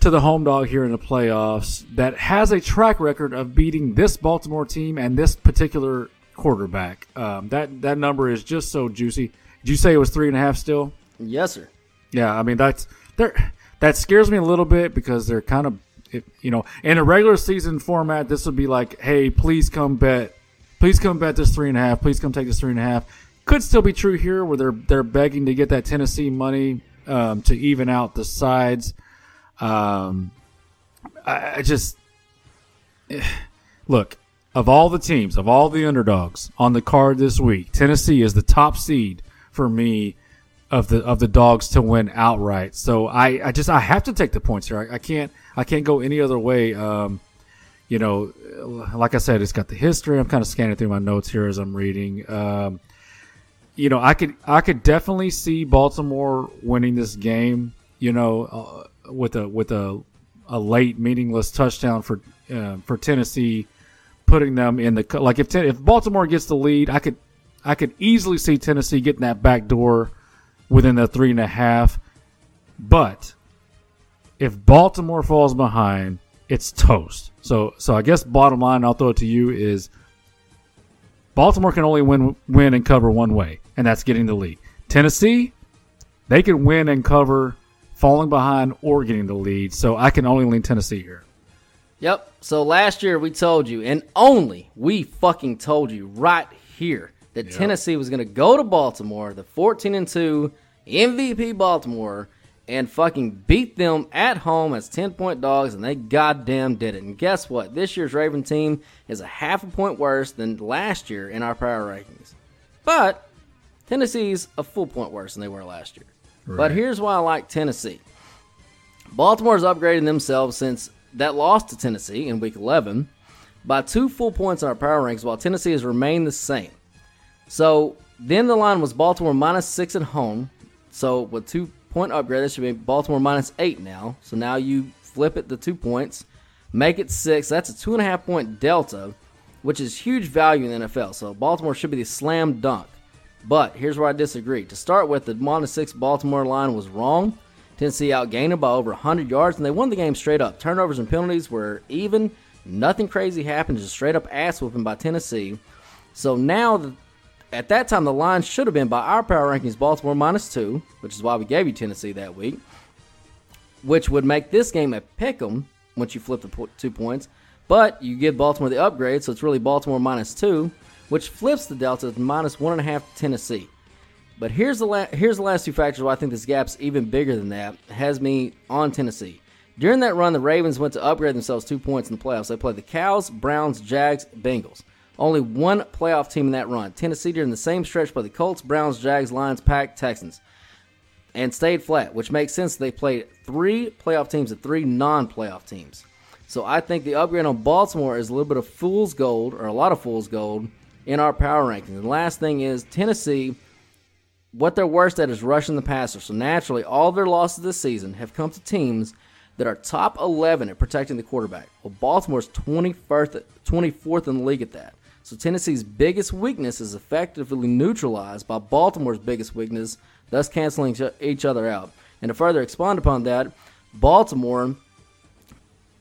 to the home dog here in the playoffs that has a track record of beating this Baltimore team and this particular quarterback. Um, that that number is just so juicy. Did you say it was three and a half still? Yes, sir. Yeah, I mean that's there. That scares me a little bit because they're kind of, it, you know, in a regular season format, this would be like, hey, please come bet, please come bet this three and a half, please come take this three and a half. Could still be true here where they're they're begging to get that Tennessee money um, to even out the sides. Um, I, I just [SIGHS] look of all the teams, of all the underdogs on the card this week, Tennessee is the top seed for me of the of the dogs to win outright. So I, I just I have to take the points here. I, I can't I can't go any other way. Um, you know, like I said, it's got the history. I'm kind of scanning through my notes here as I'm reading. Um, you know, I could I could definitely see Baltimore winning this game. You know, uh, with a with a a late meaningless touchdown for uh, for Tennessee, putting them in the like if if Baltimore gets the lead, I could I could easily see Tennessee getting that back door within the three and a half. But if Baltimore falls behind, it's toast. So so I guess bottom line, I'll throw it to you is Baltimore can only win win and cover one way, and that's getting the lead. Tennessee, they can win and cover falling behind or getting the lead. So I can only lean Tennessee here. Yep. So last year we told you, and only we fucking told you right here that Yep. Tennessee was going to go to Baltimore, the 14 and 2 MVP Baltimore, and fucking beat them at home as 10 point dogs, and they goddamn did it. And guess what? This year's Raven team is a half a point worse than last year in our power rankings. But Tennessee's a full point worse than they were last year. But here's why I like Tennessee. Baltimore's upgraded themselves since that loss to Tennessee in week 11 by two full points in our power ranks, while Tennessee has remained the same. So then the line was Baltimore minus six at home. So with two point upgrade, this should be Baltimore minus eight now. So now you flip it to two points, make it six. That's a two and a half point delta, which is huge value in the NFL. So Baltimore should be the slam dunk. But here's where I disagree. To start with, the minus six Baltimore line was wrong. Tennessee outgained them by over 100 yards, and they won the game straight up. Turnovers and penalties were even. Nothing crazy happened, just straight up ass whooping by Tennessee. So now, the, at that time, the line should have been by our power rankings Baltimore minus two, which is why we gave you Tennessee that week, which would make this game a pick 'em once you flip the two points. But you give Baltimore the upgrade, so it's really Baltimore minus two, which flips the delta to minus one and a half to Tennessee. But here's the la- here's the last two factors why I think this gap's even bigger than that. Has me on Tennessee. During that run, the Ravens went to upgrade themselves two points in the playoffs. They played the Cows, Browns, Jags, Bengals. Only one playoff team in that run. Tennessee during the same stretch played the Colts, Browns, Jags, Lions, Pack, Texans, and stayed flat, which makes sense. They played three playoff teams and three non-playoff teams. So I think the upgrade on Baltimore is a little bit of fool's gold, or a lot of fool's gold, in our power rankings. And the last thing is Tennessee what they're worst at is rushing the passer. So naturally, all their losses this season have come to teams that are top 11 at protecting the quarterback. Well, Baltimore's 21st, 24th in the league at that. So Tennessee's biggest weakness is effectively neutralized by Baltimore's biggest weakness, thus canceling each other out. And to further expand upon that, Baltimore,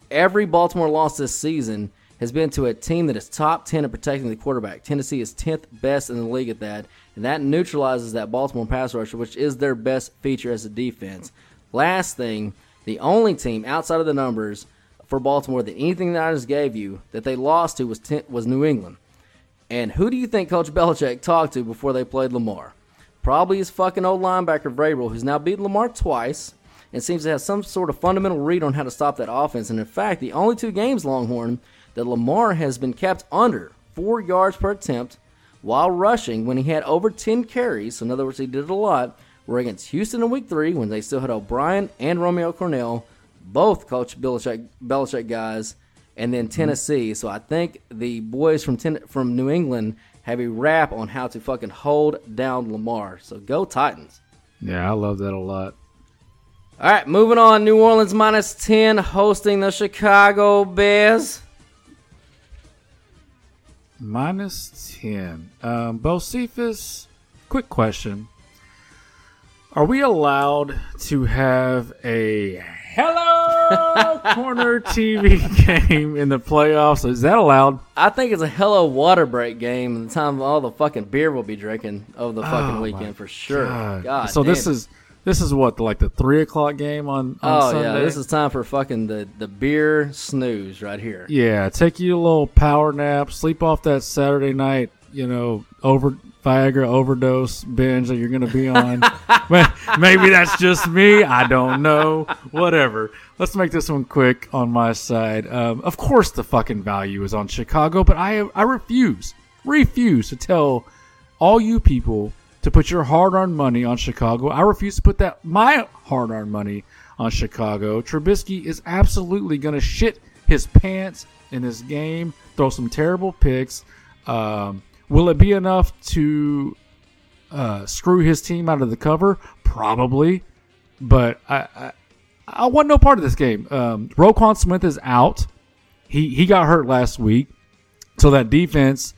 every Baltimore loss this season has been to a team that is top 10 at protecting the quarterback. Tennessee is 10th best in the league at that, and that neutralizes that Baltimore pass rusher, which is their best feature as a defense. Last thing, the only team outside of the numbers for Baltimore that anything that I just gave you that they lost to was ten, was New England. And who do you think Coach Belichick talked to before they played Lamar? Probably his fucking old linebacker Vrabel, who's now beaten Lamar twice and seems to have some sort of fundamental read on how to stop that offense. And in fact, the only two games Longhorn that Lamar has been kept under four yards per attempt while rushing when he had over 10 carries. So in other words, he did it a lot. Were against Houston in Week Three when they still had O'Brien and Romeo Crennel, both Coach Belichick, Belichick guys, and then Tennessee. So I think the boys from ten, from New England have a rap on how to fucking hold down Lamar. So go Titans. Yeah, I love that a lot. All right, moving on. New Orleans minus 10 hosting the Chicago Bears. Minus 10. Um, Bocephus, quick question. Are we allowed to have a Hello Corner TV game in the playoffs? Is that allowed? I think it's a hello water break game and the time all the fucking beer we'll be drinking over the fucking Oh, weekend for sure. God. God so this damn. is this is what like the three o'clock game on, on Oh Sunday? yeah, this is time for fucking the the beer snooze right here. Yeah, take you a little power nap, sleep off that Saturday night, you know, over Viagra overdose binge that you're going to be on. [LAUGHS] Maybe that's just me. I don't know. Whatever. Let's make this one quick on my side. Um, of course, the fucking value is on Chicago, but I I refuse, refuse to tell all you people to put your hard-earned money on Chicago. I refuse to put that my hard-earned money on Chicago. Trubisky is absolutely going to shit his pants in this game, throw some terrible picks. Um, will it be enough to uh, screw his team out of the cover? Probably, but I, I I want no part of this game. Um, Roquan Smith is out. He he got hurt last week, so that defense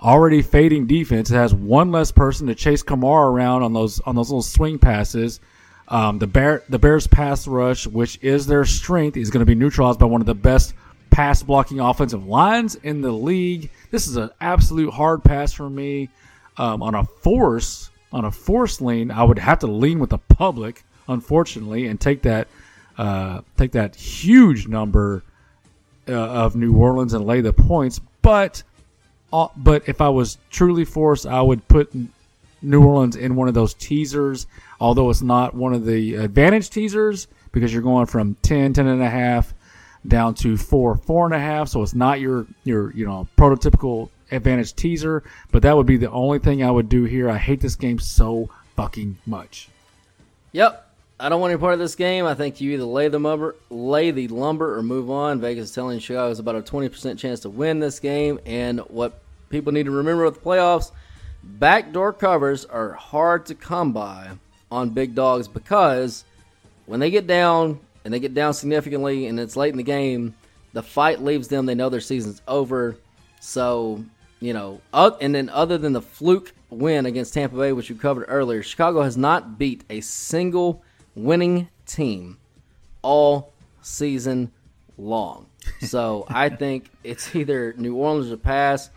already fading defense has one less person to chase Kamara around on those on those little swing passes. Um, the bear the Bears pass rush, which is their strength, is going to be neutralized by one of the best pass blocking offensive lines in the league. This is an absolute hard pass for me. Um, on a force on a force lean, I would have to lean with the public, unfortunately, and take that uh, take that huge number uh, of New Orleans and lay the points. But uh, but if I was truly forced, I would put New Orleans in one of those teasers, although it's not one of the advantage teasers because you're going from 10, 10 and a half down to four, four and a half. So it's not your, your, you know, prototypical advantage teaser, but that would be the only thing I would do here. I hate this game so fucking much. Yep. I don't want any part of this game. I think you either lay the lumber, lay the lumber, or move on. Vegas is telling Chicago is about a twenty percent chance to win this game. And what people need to remember with the playoffs, backdoor covers are hard to come by on big dogs because when they get down and they get down significantly and it's late in the game, the fight leaves them. They know their season's over. So you know, uh, and then other than the fluke win against Tampa Bay, which you covered earlier. Chicago has not beat a single winning team all season long. So I [LAUGHS] think it's either New Orleans or pass.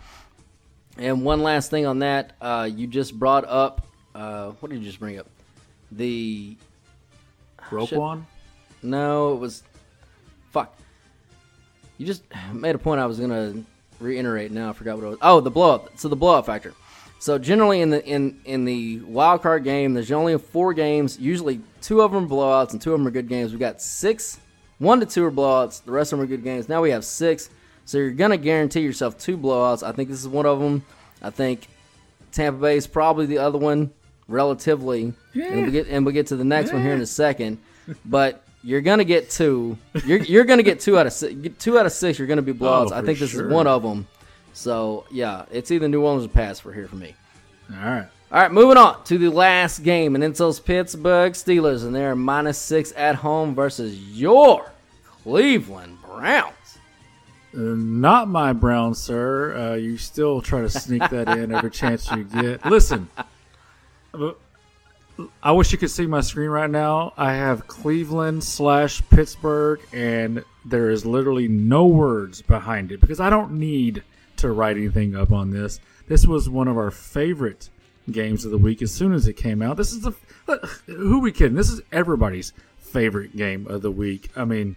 And one last thing on that, uh, you just brought up. Uh, what did you just bring up? The Roquan? No, it was. Fuck. You just made a point I was gonna reiterate. Now I forgot what it was. Oh, the blowout. So the blowout factor. So generally in the in in the wild card game, there's only four games. Usually two of them are blowouts and two of them are good games. We got six, one to two are blowouts. The rest of them are good games. Now we have six. So you're gonna guarantee yourself two blowouts. I think this is one of them. I think Tampa Bay is probably the other one, relatively. And we get and we get to the next one here in a second. [LAUGHS] But you're gonna get two. You're you're gonna get two out of six. Two out of six. You're gonna be blowouts. Oh, I think this sure. is one of them. So yeah, it's either New Orleans or pass for here for me. All right. All right, moving on to the last game, and it's those Pittsburgh Steelers, and they're minus six at home versus your Cleveland Browns. Uh, not my Brown, sir. Uh, you still try to sneak that in every chance you get. Listen, uh, I wish you could see my screen right now. I have Cleveland slash Pittsburgh, and there is literally no words behind it because I don't need to write anything up on this. This was one of our favorite games of the week as soon as it came out. This is the who we kidding? This is everybody's favorite game of the week. I mean,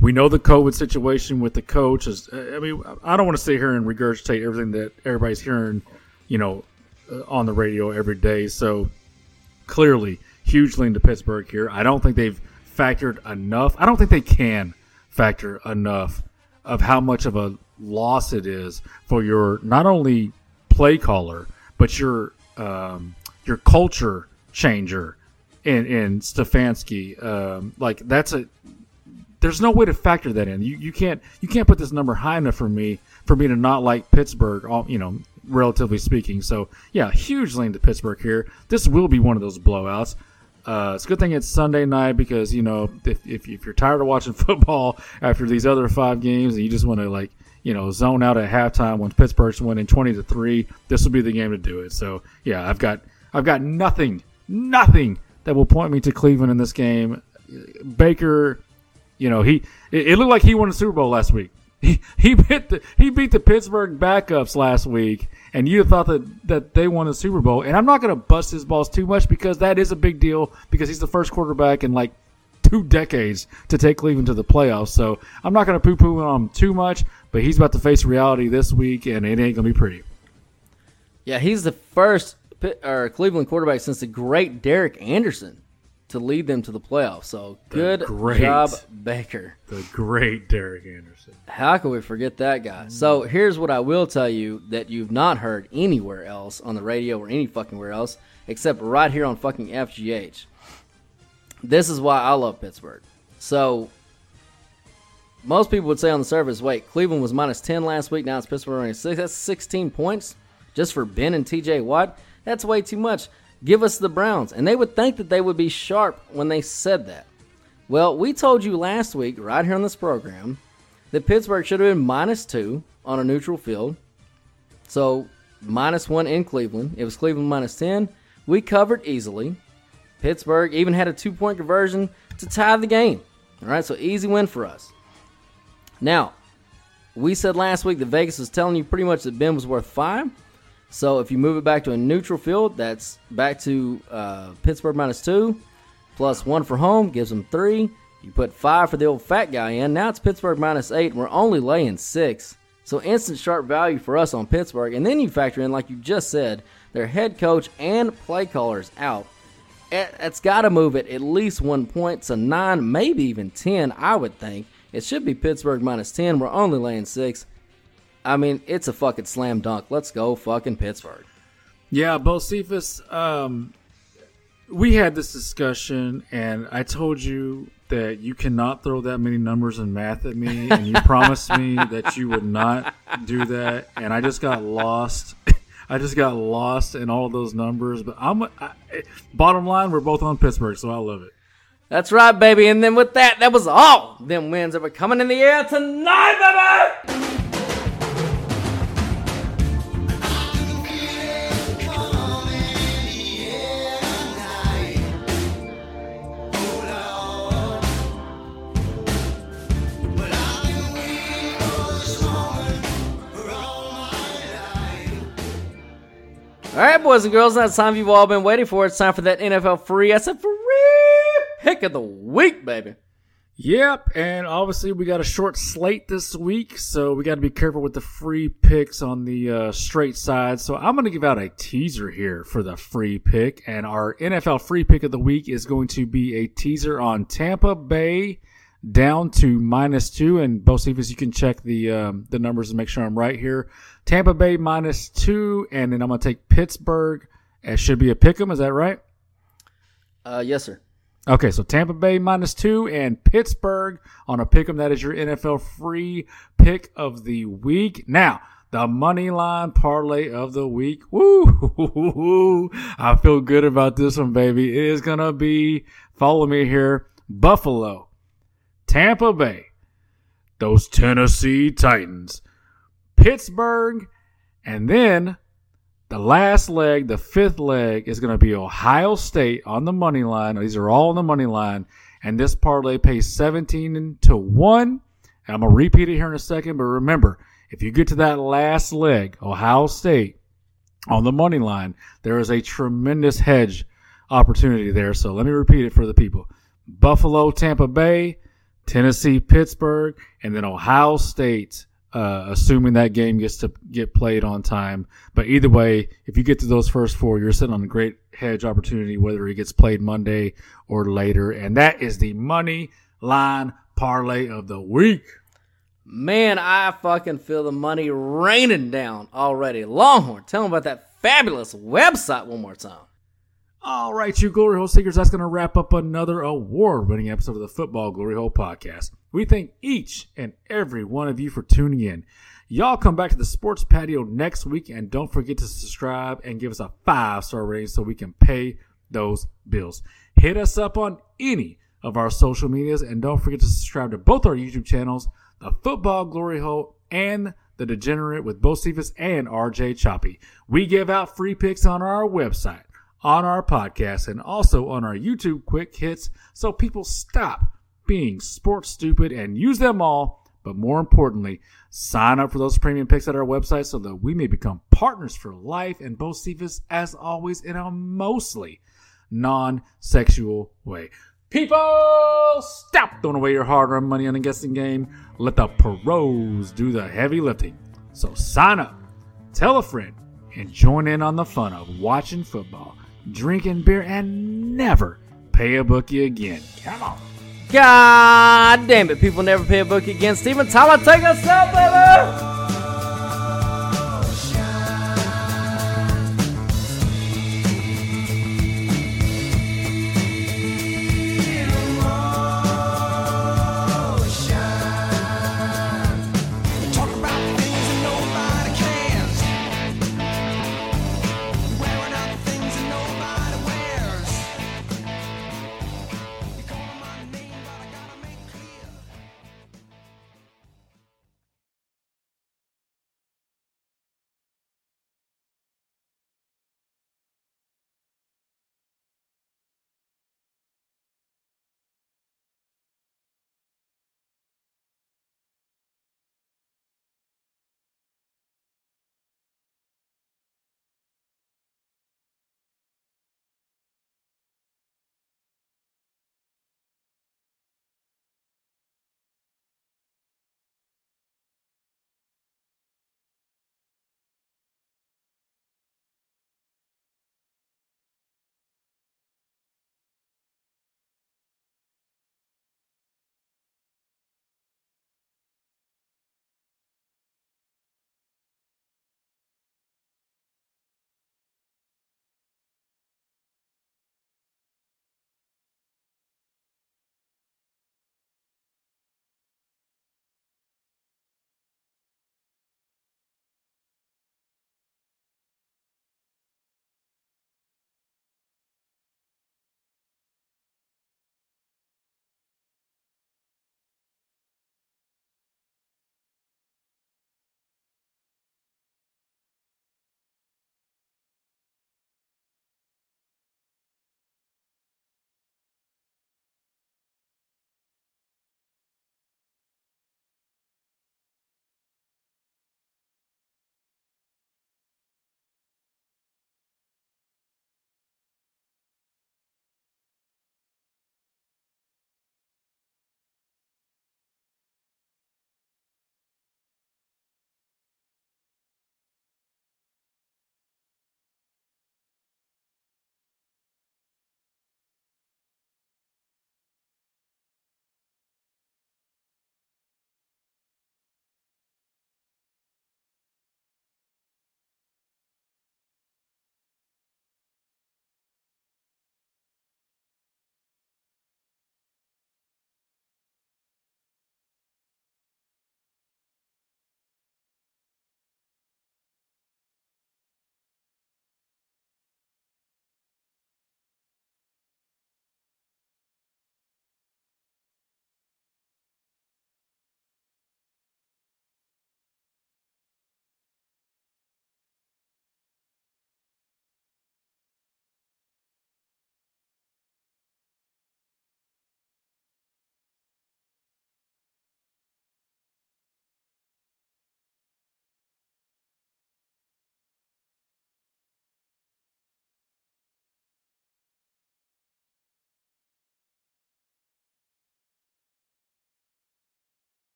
we know the COVID situation with the coach is. I mean, I don't want to sit here and regurgitate everything that everybody's hearing, you know, uh, on the radio every day. So clearly, huge lean to Pittsburgh here. I don't think they've factored enough. I don't think they can factor enough of how much of a loss it is for your not only play caller but your um, your culture changer in in Stefanski. Um, like that's a there's no way to factor that in. You you can't you can't put this number high enough for me for me to not like Pittsburgh. All you know, relatively speaking. So yeah, huge lean to Pittsburgh here. This will be one of those blowouts. Uh, it's a good thing it's Sunday night because you know if, if if you're tired of watching [LAUGHS] football after these other five games and you just want to like you know zone out at halftime when Pittsburgh's winning twenty to three, this will be the game to do it. So yeah, I've got I've got nothing nothing that will point me to Cleveland in this game. Baker you know, he it, it looked like he won the Super Bowl last week. [LAUGHS] He he beat the he beat the Pittsburgh backups last week, and you thought that that they won the Super Bowl. And I'm not going to bust his balls too much because that is a big deal because he's the first quarterback in like two decades to take Cleveland to the playoffs. So I'm not going to poo poo on him too much, but he's about to face reality this week, and it ain't going to be pretty. Yeah, he's the first or Cleveland quarterback since the great Derek Anderson to lead them to the playoffs. So good great- job, Baker. The great Derek Anderson. How can we forget that guy? So here's what I will tell you that you've not heard anywhere else on the radio or any fucking where else except right here on fucking FGH. This is why I love Pittsburgh. So most people would say on the surface, wait, Cleveland was minus 10 last week. Now it's Pittsburgh minus 6. That's 16 points just for Ben and TJ Watt. That's way too much. Give us the Browns. And they would think that they would be sharp when they said that. Well, we told you last week, right here on this program, that Pittsburgh should have been minus two on a neutral field. So minus one in Cleveland. It was Cleveland minus 10. We covered easily. Pittsburgh even had a two point conversion to tie the game. All right, so easy win for us. Now, we said last week that Vegas was telling you pretty much that Ben was worth five. So if you move it back to a neutral field, that's back to uh, Pittsburgh minus two, plus one for home gives them three. You put five for the old fat guy in. Now it's Pittsburgh minus eight. And we're only laying six. So instant sharp value for us on Pittsburgh. And then you factor in, like you just said, their head coach and play callers out. It- It's got to move it at least one point to nine, maybe even ten. I would think it should be Pittsburgh minus ten. We're only laying six. I mean, it's a fucking slam dunk. Let's go, fucking Pittsburgh. Yeah, Bocephus, um, we had this discussion, and I told you that you cannot throw that many numbers and math at me, and you [LAUGHS] promised me that you would not do that, and I just got lost. [LAUGHS] I just got lost in all those numbers, but I'm. I, bottom line, we're both on Pittsburgh, so I love it. That's right, baby. And then with that, that was all them wins that were coming in the air tonight, baby. Right, boys and girls, it's time you've all been waiting for. It's time for that NFL free, I said free pick of the week, baby. Yep, and obviously we got a short slate this week, so we got to be careful with the free picks on the uh, straight side. So I'm going to give out a teaser here for the free pick, and our NFL free pick of the week is going to be a teaser on Tampa Bay down to minus two. And Bocephus, you can check the um, the numbers and make sure I'm right here. Tampa Bay minus two, and then I'm going to take Pittsburgh. It should be a pick 'em. Is that right? Uh, yes, sir. Okay, so Tampa Bay minus two and Pittsburgh on a pick 'em. That is your NFL free pick of the week. Now, the money line parlay of the week. Woo! [LAUGHS] I feel good about this one, baby. It is gonna be, follow me here, Buffalo, Tampa Bay, those Tennessee Titans, Pittsburgh, and then the last leg, the fifth leg, is going to be Ohio State on the money line. These are all on the money line. And this parlay pays 17 to 1. And I'm going to repeat it here in a second. But remember, if you get to that last leg, Ohio State on the money line, there is a tremendous hedge opportunity there. So let me repeat it for the people Buffalo, Tampa Bay, Tennessee, Pittsburgh, and then Ohio State uh, assuming that game gets to get played on time. But either way, if you get to those first four, you're sitting on a great hedge opportunity, whether it gets played Monday or later. And that is the money line parlay of the week. Man, I fucking feel the money raining down already. Longhorn, tell them about that fabulous website one more time. All right, you Glory Hole Seekers, that's going to wrap up another award winning episode of the Football Glory Hole podcast. We thank each and every one of you for tuning in. Y'all come back to the sports patio next week and don't forget to subscribe and give us a five star rating so we can pay those bills. Hit us up on any of our social medias and don't forget to subscribe to both our YouTube channels, the Football Glory Hole and the Degenerate with Bocephus and RJ Choppy. We give out free picks on our website on our podcast and also on our YouTube quick hits so people stop being sports stupid and use them all. But more importantly, sign up for those premium picks at our website so that we may become partners for life and Bocephus, as always, in a mostly non sexual way. People, stop throwing away your hard earned money on a guessing game. Let the pros do the heavy lifting. So sign up, tell a friend, and join in on the fun of watching football drinking beer, and never pay a bookie again. Come on. God damn it, people never pay a bookie again. Steven Tyler, take us out, baby!